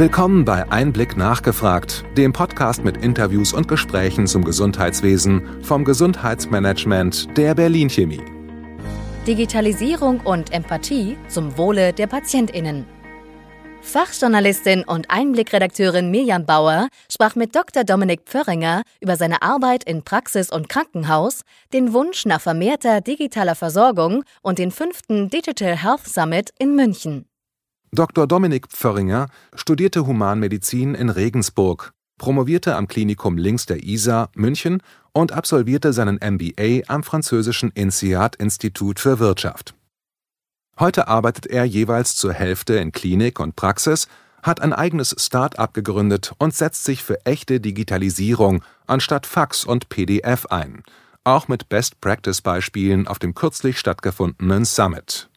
Willkommen bei Einblick nachgefragt, dem Podcast mit Interviews und Gesprächen zum Gesundheitswesen vom Gesundheitsmanagement der Berlin Chemie. Digitalisierung und Empathie zum Wohle der Patientinnen. Fachjournalistin und Einblickredakteurin Mirjam Bauer sprach mit Dr. Dominik Pförringer über seine Arbeit in Praxis und Krankenhaus, den Wunsch nach vermehrter digitaler Versorgung und den fünften Digital Health Summit in München. Dr. Dominik Pförringer studierte Humanmedizin in Regensburg, promovierte am Klinikum links der Isar, München und absolvierte seinen MBA am französischen INSEAD-Institut für Wirtschaft. Heute arbeitet er jeweils zur Hälfte in Klinik und Praxis, hat ein eigenes Start-up gegründet und setzt sich für echte Digitalisierung anstatt Fax und PDF ein, auch mit Best-Practice-Beispielen auf dem kürzlich stattgefundenen Summit.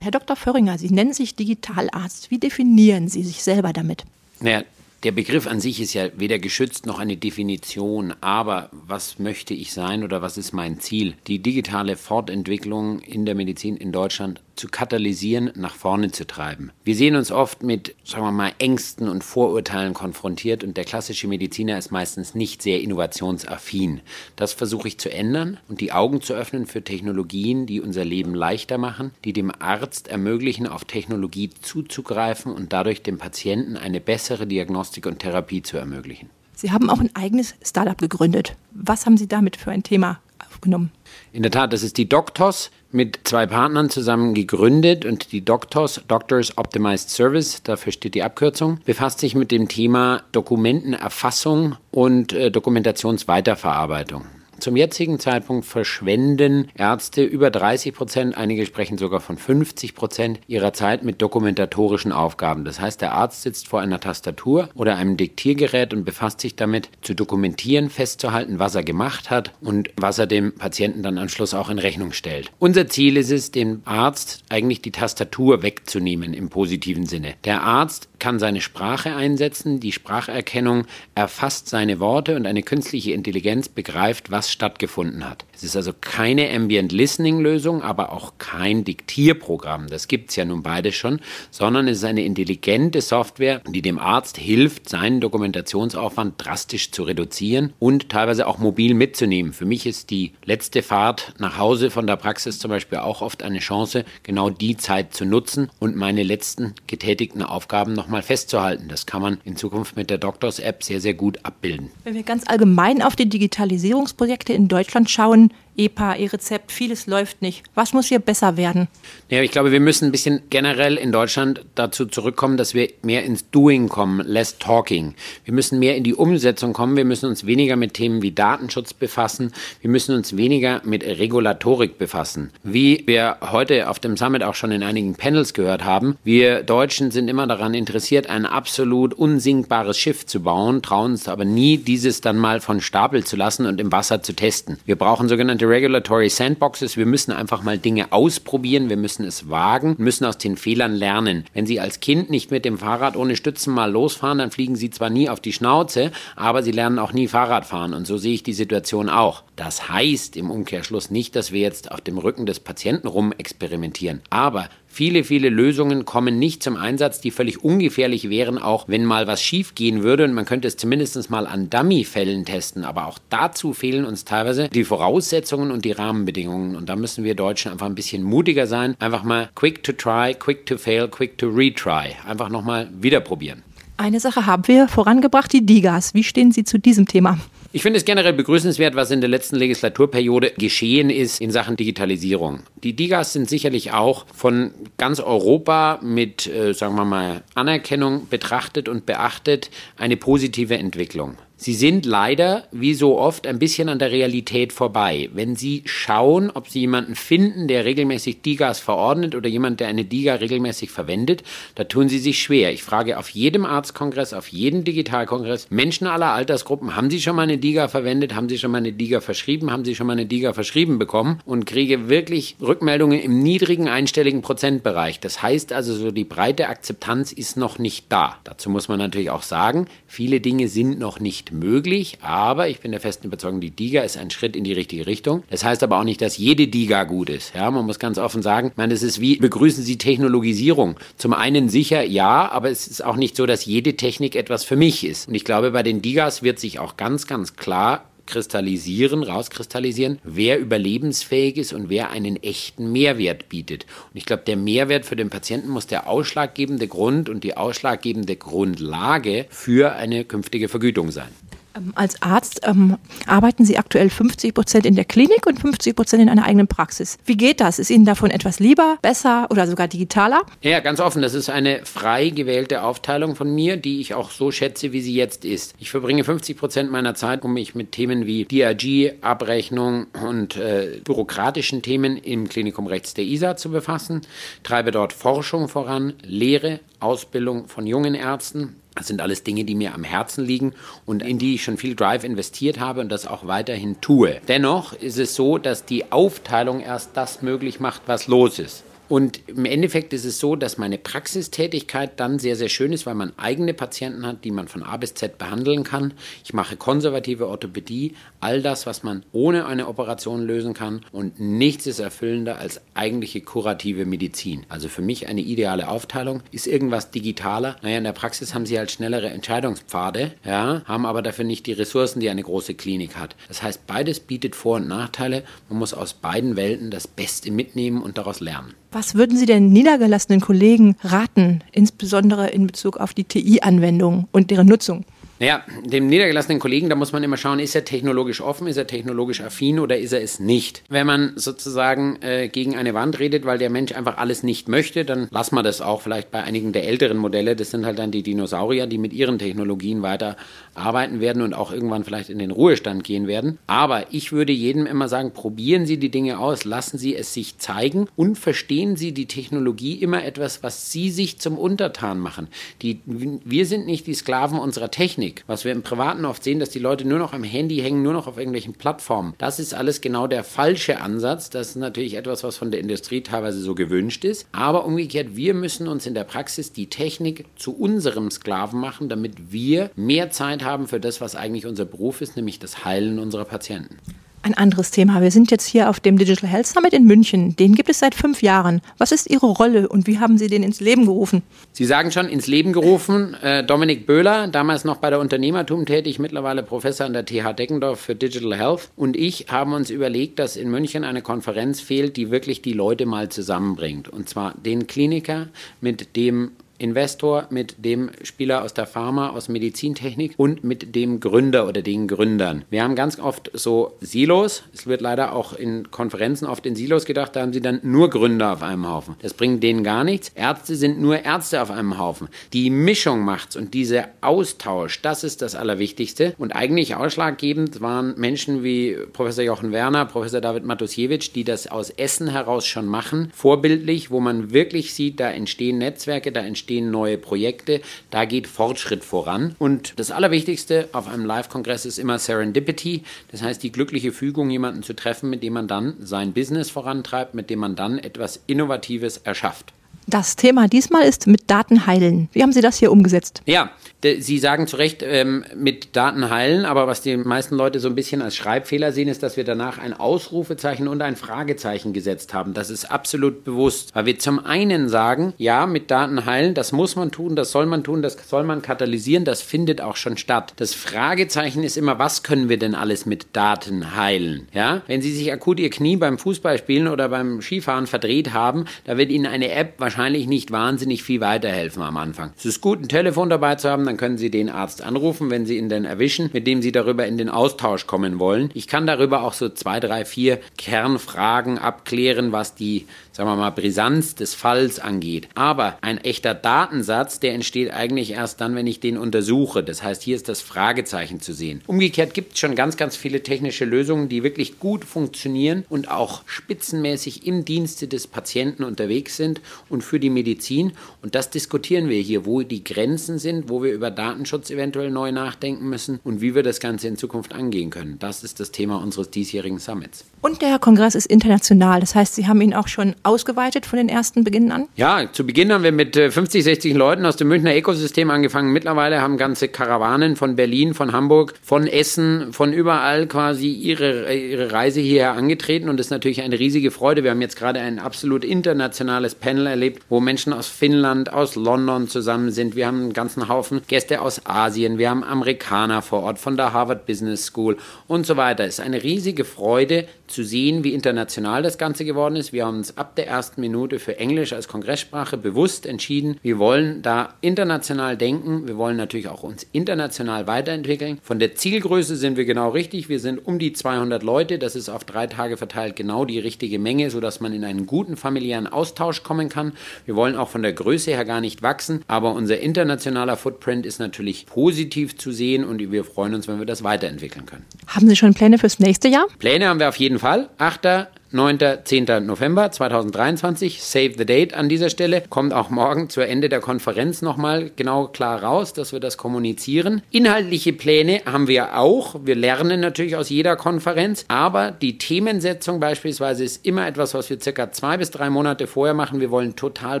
Herr Dr. Föhringer, Sie nennen sich Digitalarzt. Wie definieren Sie sich selber damit? Naja, der Begriff an sich ist ja weder geschützt noch eine Definition, aber was möchte ich sein oder was ist mein Ziel? Die digitale Fortentwicklung in der Medizin in Deutschland zu katalysieren, nach vorne zu treiben. Wir sehen uns oft mit, sagen wir mal, Ängsten und Vorurteilen konfrontiert und der klassische Mediziner ist meistens nicht sehr innovationsaffin. Das versuche ich zu ändern und die Augen zu öffnen für Technologien, die unser Leben leichter machen, die dem Arzt ermöglichen, auf Technologie zuzugreifen und dadurch dem Patienten eine bessere Diagnostik Diagnostik und Therapie zu ermöglichen. Sie haben auch ein eigenes Startup gegründet. Was haben Sie damit für ein Thema aufgenommen? In der Tat, das ist die Doctos mit zwei Partnern zusammen gegründet und die Doctos, Doctors Optimized Service, dafür steht die Abkürzung, befasst sich mit dem Thema Dokumentenerfassung und äh, Dokumentationsweiterverarbeitung. Zum jetzigen Zeitpunkt verschwenden Ärzte über 30 Prozent, einige sprechen sogar von 50 Prozent ihrer Zeit mit dokumentatorischen Aufgaben. Das heißt, der Arzt sitzt vor einer Tastatur oder einem Diktiergerät und befasst sich damit, zu dokumentieren, festzuhalten, was er gemacht hat und was er dem Patienten dann am Schluss auch in Rechnung stellt. Unser Ziel ist es, dem Arzt eigentlich die Tastatur wegzunehmen im positiven Sinne. Der Arzt kann seine Sprache einsetzen, die Spracherkennung erfasst seine Worte und eine künstliche Intelligenz begreift, was stattgefunden hat. Es ist also keine Ambient Listening Lösung, aber auch kein Diktierprogramm. Das gibt es ja nun beide schon, sondern es ist eine intelligente Software, die dem Arzt hilft, seinen Dokumentationsaufwand drastisch zu reduzieren und teilweise auch mobil mitzunehmen. Für mich ist die letzte Fahrt nach Hause von der Praxis zum Beispiel auch oft eine Chance, genau die Zeit zu nutzen und meine letzten getätigten Aufgaben nochmal festzuhalten. Das kann man in Zukunft mit der Doctors App sehr, sehr gut abbilden. Wenn wir ganz allgemein auf die Digitalisierungsprojekte in Deutschland schauen, EPA, E-Rezept, vieles läuft nicht. Was muss hier besser werden? Ja, ich glaube, wir müssen ein bisschen generell in Deutschland dazu zurückkommen, dass wir mehr ins Doing kommen, less talking. Wir müssen mehr in die Umsetzung kommen. Wir müssen uns weniger mit Themen wie Datenschutz befassen. Wir müssen uns weniger mit Regulatorik befassen. Wie wir heute auf dem Summit auch schon in einigen Panels gehört haben, wir Deutschen sind immer daran interessiert, ein absolut unsinkbares Schiff zu bauen, trauen uns aber nie, dieses dann mal von Stapel zu lassen und im Wasser zu testen. Wir brauchen sogenannte Regulatory Sandboxes. Wir müssen einfach mal Dinge ausprobieren, wir müssen es wagen, müssen aus den Fehlern lernen. Wenn Sie als Kind nicht mit dem Fahrrad ohne Stützen mal losfahren, dann fliegen Sie zwar nie auf die Schnauze, aber Sie lernen auch nie Fahrrad fahren. Und so sehe ich die Situation auch. Das heißt im Umkehrschluss nicht, dass wir jetzt auf dem Rücken des Patienten rum experimentieren. Aber Viele, viele Lösungen kommen nicht zum Einsatz, die völlig ungefährlich wären, auch wenn mal was schief gehen würde. Und man könnte es zumindest mal an Dummy-Fällen testen. Aber auch dazu fehlen uns teilweise die Voraussetzungen und die Rahmenbedingungen. Und da müssen wir Deutschen einfach ein bisschen mutiger sein. Einfach mal quick to try, quick to fail, quick to retry. Einfach nochmal wieder probieren. Eine Sache haben wir vorangebracht, die Digas. Wie stehen Sie zu diesem Thema? Ich finde es generell begrüßenswert, was in der letzten Legislaturperiode geschehen ist in Sachen Digitalisierung. Die Digas sind sicherlich auch von ganz Europa mit, äh, sagen wir mal, Anerkennung betrachtet und beachtet eine positive Entwicklung. Sie sind leider, wie so oft, ein bisschen an der Realität vorbei. Wenn Sie schauen, ob Sie jemanden finden, der regelmäßig Digas verordnet oder jemand, der eine Diga regelmäßig verwendet, da tun Sie sich schwer. Ich frage auf jedem Arztkongress, auf jedem Digitalkongress, Menschen aller Altersgruppen, haben Sie schon mal eine Diga verwendet? Haben Sie schon mal eine Diga verschrieben? Haben Sie schon mal eine Diga verschrieben bekommen? Und kriege wirklich Rückmeldungen im niedrigen einstelligen Prozentbereich. Das heißt also, so die breite Akzeptanz ist noch nicht da. Dazu muss man natürlich auch sagen, viele Dinge sind noch nicht nicht möglich, aber ich bin der festen Überzeugung, die DIGA ist ein Schritt in die richtige Richtung. Das heißt aber auch nicht, dass jede DIGA gut ist. Ja, man muss ganz offen sagen, meine, es ist wie, begrüßen Sie Technologisierung? Zum einen sicher ja, aber es ist auch nicht so, dass jede Technik etwas für mich ist. Und ich glaube, bei den DIGAs wird sich auch ganz, ganz klar kristallisieren, rauskristallisieren, wer überlebensfähig ist und wer einen echten Mehrwert bietet. Und ich glaube, der Mehrwert für den Patienten muss der ausschlaggebende Grund und die ausschlaggebende Grundlage für eine künftige Vergütung sein. Ähm, als Arzt ähm, arbeiten Sie aktuell 50 Prozent in der Klinik und 50 Prozent in einer eigenen Praxis. Wie geht das? Ist Ihnen davon etwas lieber, besser oder sogar digitaler? Ja, ganz offen. Das ist eine frei gewählte Aufteilung von mir, die ich auch so schätze, wie sie jetzt ist. Ich verbringe 50 Prozent meiner Zeit, um mich mit Themen wie DRG, Abrechnung und äh, bürokratischen Themen im Klinikum rechts der ISA zu befassen, treibe dort Forschung voran, Lehre, Ausbildung von jungen Ärzten, das sind alles Dinge, die mir am Herzen liegen und in die ich schon viel Drive investiert habe und das auch weiterhin tue. Dennoch ist es so, dass die Aufteilung erst das möglich macht, was los ist. Und im Endeffekt ist es so, dass meine Praxistätigkeit dann sehr, sehr schön ist, weil man eigene Patienten hat, die man von A bis Z behandeln kann. Ich mache konservative Orthopädie, all das, was man ohne eine Operation lösen kann. Und nichts ist erfüllender als eigentliche kurative Medizin. Also für mich eine ideale Aufteilung. Ist irgendwas digitaler? Naja, in der Praxis haben sie halt schnellere Entscheidungspfade, ja, haben aber dafür nicht die Ressourcen, die eine große Klinik hat. Das heißt, beides bietet Vor- und Nachteile. Man muss aus beiden Welten das Beste mitnehmen und daraus lernen. Was würden Sie den niedergelassenen Kollegen raten, insbesondere in Bezug auf die TI-Anwendung und deren Nutzung? Naja, dem niedergelassenen Kollegen, da muss man immer schauen, ist er technologisch offen, ist er technologisch affin oder ist er es nicht. Wenn man sozusagen äh, gegen eine Wand redet, weil der Mensch einfach alles nicht möchte, dann lassen wir das auch vielleicht bei einigen der älteren Modelle. Das sind halt dann die Dinosaurier, die mit ihren Technologien weiter arbeiten werden und auch irgendwann vielleicht in den Ruhestand gehen werden. Aber ich würde jedem immer sagen, probieren Sie die Dinge aus, lassen Sie es sich zeigen und verstehen Sie die Technologie immer etwas, was Sie sich zum Untertan machen. Die, wir sind nicht die Sklaven unserer Technik. Technik, was wir im Privaten oft sehen, dass die Leute nur noch am Handy hängen, nur noch auf irgendwelchen Plattformen. Das ist alles genau der falsche Ansatz. Das ist natürlich etwas, was von der Industrie teilweise so gewünscht ist. Aber umgekehrt, wir müssen uns in der Praxis die Technik zu unserem Sklaven machen, damit wir mehr Zeit haben für das, was eigentlich unser Beruf ist, nämlich das Heilen unserer Patienten. Ein anderes Thema. Wir sind jetzt hier auf dem Digital Health Summit in München. Den gibt es seit fünf Jahren. Was ist Ihre Rolle und wie haben Sie den ins Leben gerufen? Sie sagen schon ins Leben gerufen. Äh, Dominik Böhler, damals noch bei der Unternehmertum tätig, mittlerweile Professor an der TH Deckendorf für Digital Health. Und ich haben uns überlegt, dass in München eine Konferenz fehlt, die wirklich die Leute mal zusammenbringt. Und zwar den Kliniker mit dem Investor, mit dem Spieler aus der Pharma, aus Medizintechnik und mit dem Gründer oder den Gründern. Wir haben ganz oft so Silos. Es wird leider auch in Konferenzen oft in Silos gedacht, da haben sie dann nur Gründer auf einem Haufen. Das bringt denen gar nichts. Ärzte sind nur Ärzte auf einem Haufen. Die Mischung macht's und dieser Austausch, das ist das Allerwichtigste. Und eigentlich ausschlaggebend waren Menschen wie Professor Jochen Werner, Professor David Matusiewicz, die das aus Essen heraus schon machen. Vorbildlich, wo man wirklich sieht, da entstehen Netzwerke, da entstehen entstehen neue Projekte, da geht Fortschritt voran. Und das Allerwichtigste auf einem Live-Kongress ist immer Serendipity, das heißt die glückliche Fügung, jemanden zu treffen, mit dem man dann sein Business vorantreibt, mit dem man dann etwas Innovatives erschafft. Das Thema diesmal ist mit Daten heilen. Wie haben Sie das hier umgesetzt? Ja, Sie sagen zu Recht ähm, mit Daten heilen, aber was die meisten Leute so ein bisschen als Schreibfehler sehen, ist, dass wir danach ein Ausrufezeichen und ein Fragezeichen gesetzt haben. Das ist absolut bewusst, weil wir zum einen sagen, ja, mit Daten heilen, das muss man tun, das soll man tun, das soll man katalysieren, das findet auch schon statt. Das Fragezeichen ist immer, was können wir denn alles mit Daten heilen? Ja, wenn Sie sich akut Ihr Knie beim Fußballspielen oder beim Skifahren verdreht haben, da wird Ihnen eine App wahrscheinlich wahrscheinlich nicht wahnsinnig viel weiterhelfen am Anfang. Es ist gut, ein Telefon dabei zu haben, dann können Sie den Arzt anrufen, wenn Sie ihn denn erwischen, mit dem Sie darüber in den Austausch kommen wollen. Ich kann darüber auch so zwei, drei, vier Kernfragen abklären, was die sagen wir mal, Brisanz des Falls angeht. Aber ein echter Datensatz, der entsteht eigentlich erst dann, wenn ich den untersuche. Das heißt, hier ist das Fragezeichen zu sehen. Umgekehrt gibt es schon ganz, ganz viele technische Lösungen, die wirklich gut funktionieren und auch spitzenmäßig im Dienste des Patienten unterwegs sind und für die Medizin. Und das diskutieren wir hier, wo die Grenzen sind, wo wir über Datenschutz eventuell neu nachdenken müssen und wie wir das Ganze in Zukunft angehen können. Das ist das Thema unseres diesjährigen Summits. Und der Kongress ist international. Das heißt, Sie haben ihn auch schon ausgeweitet von den ersten Beginnen an? Ja, zu Beginn haben wir mit 50, äh, 60 Leuten aus dem Münchner Ökosystem angefangen. Mittlerweile haben ganze Karawanen von Berlin, von Hamburg, von Essen, von überall quasi ihre, ihre Reise hierher angetreten und das ist natürlich eine riesige Freude. Wir haben jetzt gerade ein absolut internationales Panel erlebt, wo Menschen aus Finnland, aus London zusammen sind. Wir haben einen ganzen Haufen Gäste aus Asien, wir haben Amerikaner vor Ort von der Harvard Business School und so weiter. Es ist eine riesige Freude zu sehen, wie international das Ganze geworden ist. Wir haben uns ab der ersten Minute für Englisch als Kongresssprache bewusst entschieden. Wir wollen da international denken. Wir wollen natürlich auch uns international weiterentwickeln. Von der Zielgröße sind wir genau richtig. Wir sind um die 200 Leute. Das ist auf drei Tage verteilt genau die richtige Menge, sodass man in einen guten familiären Austausch kommen kann. Wir wollen auch von der Größe her gar nicht wachsen, aber unser internationaler Footprint ist natürlich positiv zu sehen und wir freuen uns, wenn wir das weiterentwickeln können. Haben Sie schon Pläne fürs nächste Jahr? Pläne haben wir auf jeden Fall. 8. 9. 10. November 2023. Save the date an dieser Stelle. Kommt auch morgen zur Ende der Konferenz nochmal genau klar raus, dass wir das kommunizieren. Inhaltliche Pläne haben wir auch. Wir lernen natürlich aus jeder Konferenz, aber die Themensetzung beispielsweise ist immer etwas, was wir circa zwei bis drei Monate vorher machen. Wir wollen total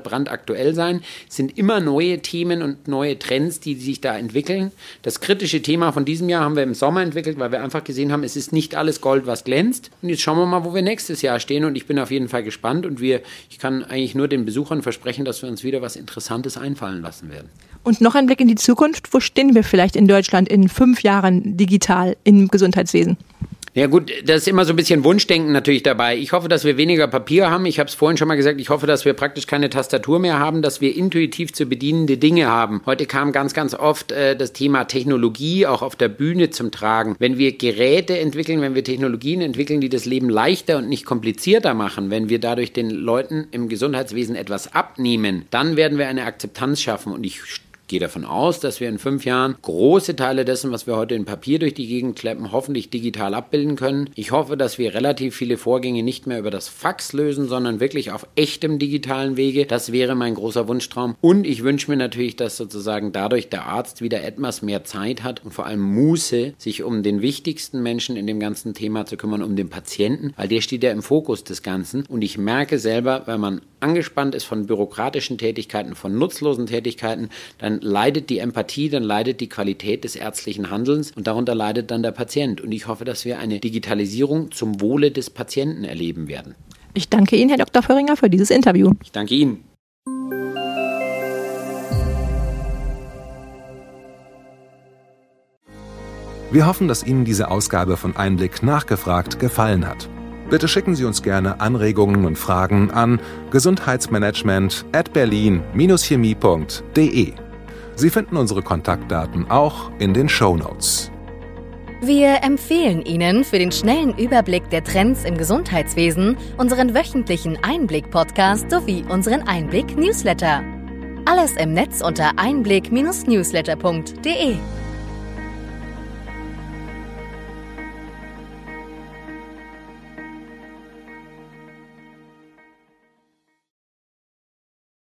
brandaktuell sein. Es sind immer neue Themen und neue Trends, die sich da entwickeln. Das kritische Thema von diesem Jahr haben wir im Sommer entwickelt, weil wir einfach gesehen haben, es ist nicht alles Gold, was glänzt. Und jetzt schauen wir mal, wo wir nächstes nächstes Jahr stehen und ich bin auf jeden Fall gespannt und wir, ich kann eigentlich nur den Besuchern versprechen, dass wir uns wieder was Interessantes einfallen lassen werden. Und noch ein Blick in die Zukunft. Wo stehen wir vielleicht in Deutschland in fünf Jahren digital im Gesundheitswesen? Ja gut, das ist immer so ein bisschen Wunschdenken natürlich dabei. Ich hoffe, dass wir weniger Papier haben. Ich habe es vorhin schon mal gesagt, ich hoffe, dass wir praktisch keine Tastatur mehr haben, dass wir intuitiv zu bedienende Dinge haben. Heute kam ganz, ganz oft äh, das Thema Technologie auch auf der Bühne zum Tragen. Wenn wir Geräte entwickeln, wenn wir Technologien entwickeln, die das Leben leichter und nicht komplizierter machen, wenn wir dadurch den Leuten im Gesundheitswesen etwas abnehmen, dann werden wir eine Akzeptanz schaffen. Und ich gehe davon aus, dass wir in fünf Jahren große Teile dessen, was wir heute in Papier durch die Gegend kleppen, hoffentlich digital abbilden können. Ich hoffe, dass wir relativ viele Vorgänge nicht mehr über das Fax lösen, sondern wirklich auf echtem digitalen Wege. Das wäre mein großer Wunschtraum. Und ich wünsche mir natürlich, dass sozusagen dadurch der Arzt wieder etwas mehr Zeit hat und vor allem Muße, sich um den wichtigsten Menschen in dem ganzen Thema zu kümmern, um den Patienten, weil der steht ja im Fokus des Ganzen. Und ich merke selber, wenn man angespannt ist von bürokratischen Tätigkeiten, von nutzlosen Tätigkeiten, dann leidet die Empathie, dann leidet die Qualität des ärztlichen Handelns und darunter leidet dann der Patient. Und ich hoffe, dass wir eine Digitalisierung zum Wohle des Patienten erleben werden. Ich danke Ihnen, Herr Dr. Föhringer, für dieses Interview. Ich danke Ihnen. Wir hoffen, dass Ihnen diese Ausgabe von Einblick nachgefragt gefallen hat. Bitte schicken Sie uns gerne Anregungen und Fragen an gesundheitsmanagement at berlin-chemie.de. Sie finden unsere Kontaktdaten auch in den Show Notes. Wir empfehlen Ihnen für den schnellen Überblick der Trends im Gesundheitswesen unseren wöchentlichen Einblick-Podcast sowie unseren Einblick-Newsletter. Alles im Netz unter einblick-newsletter.de.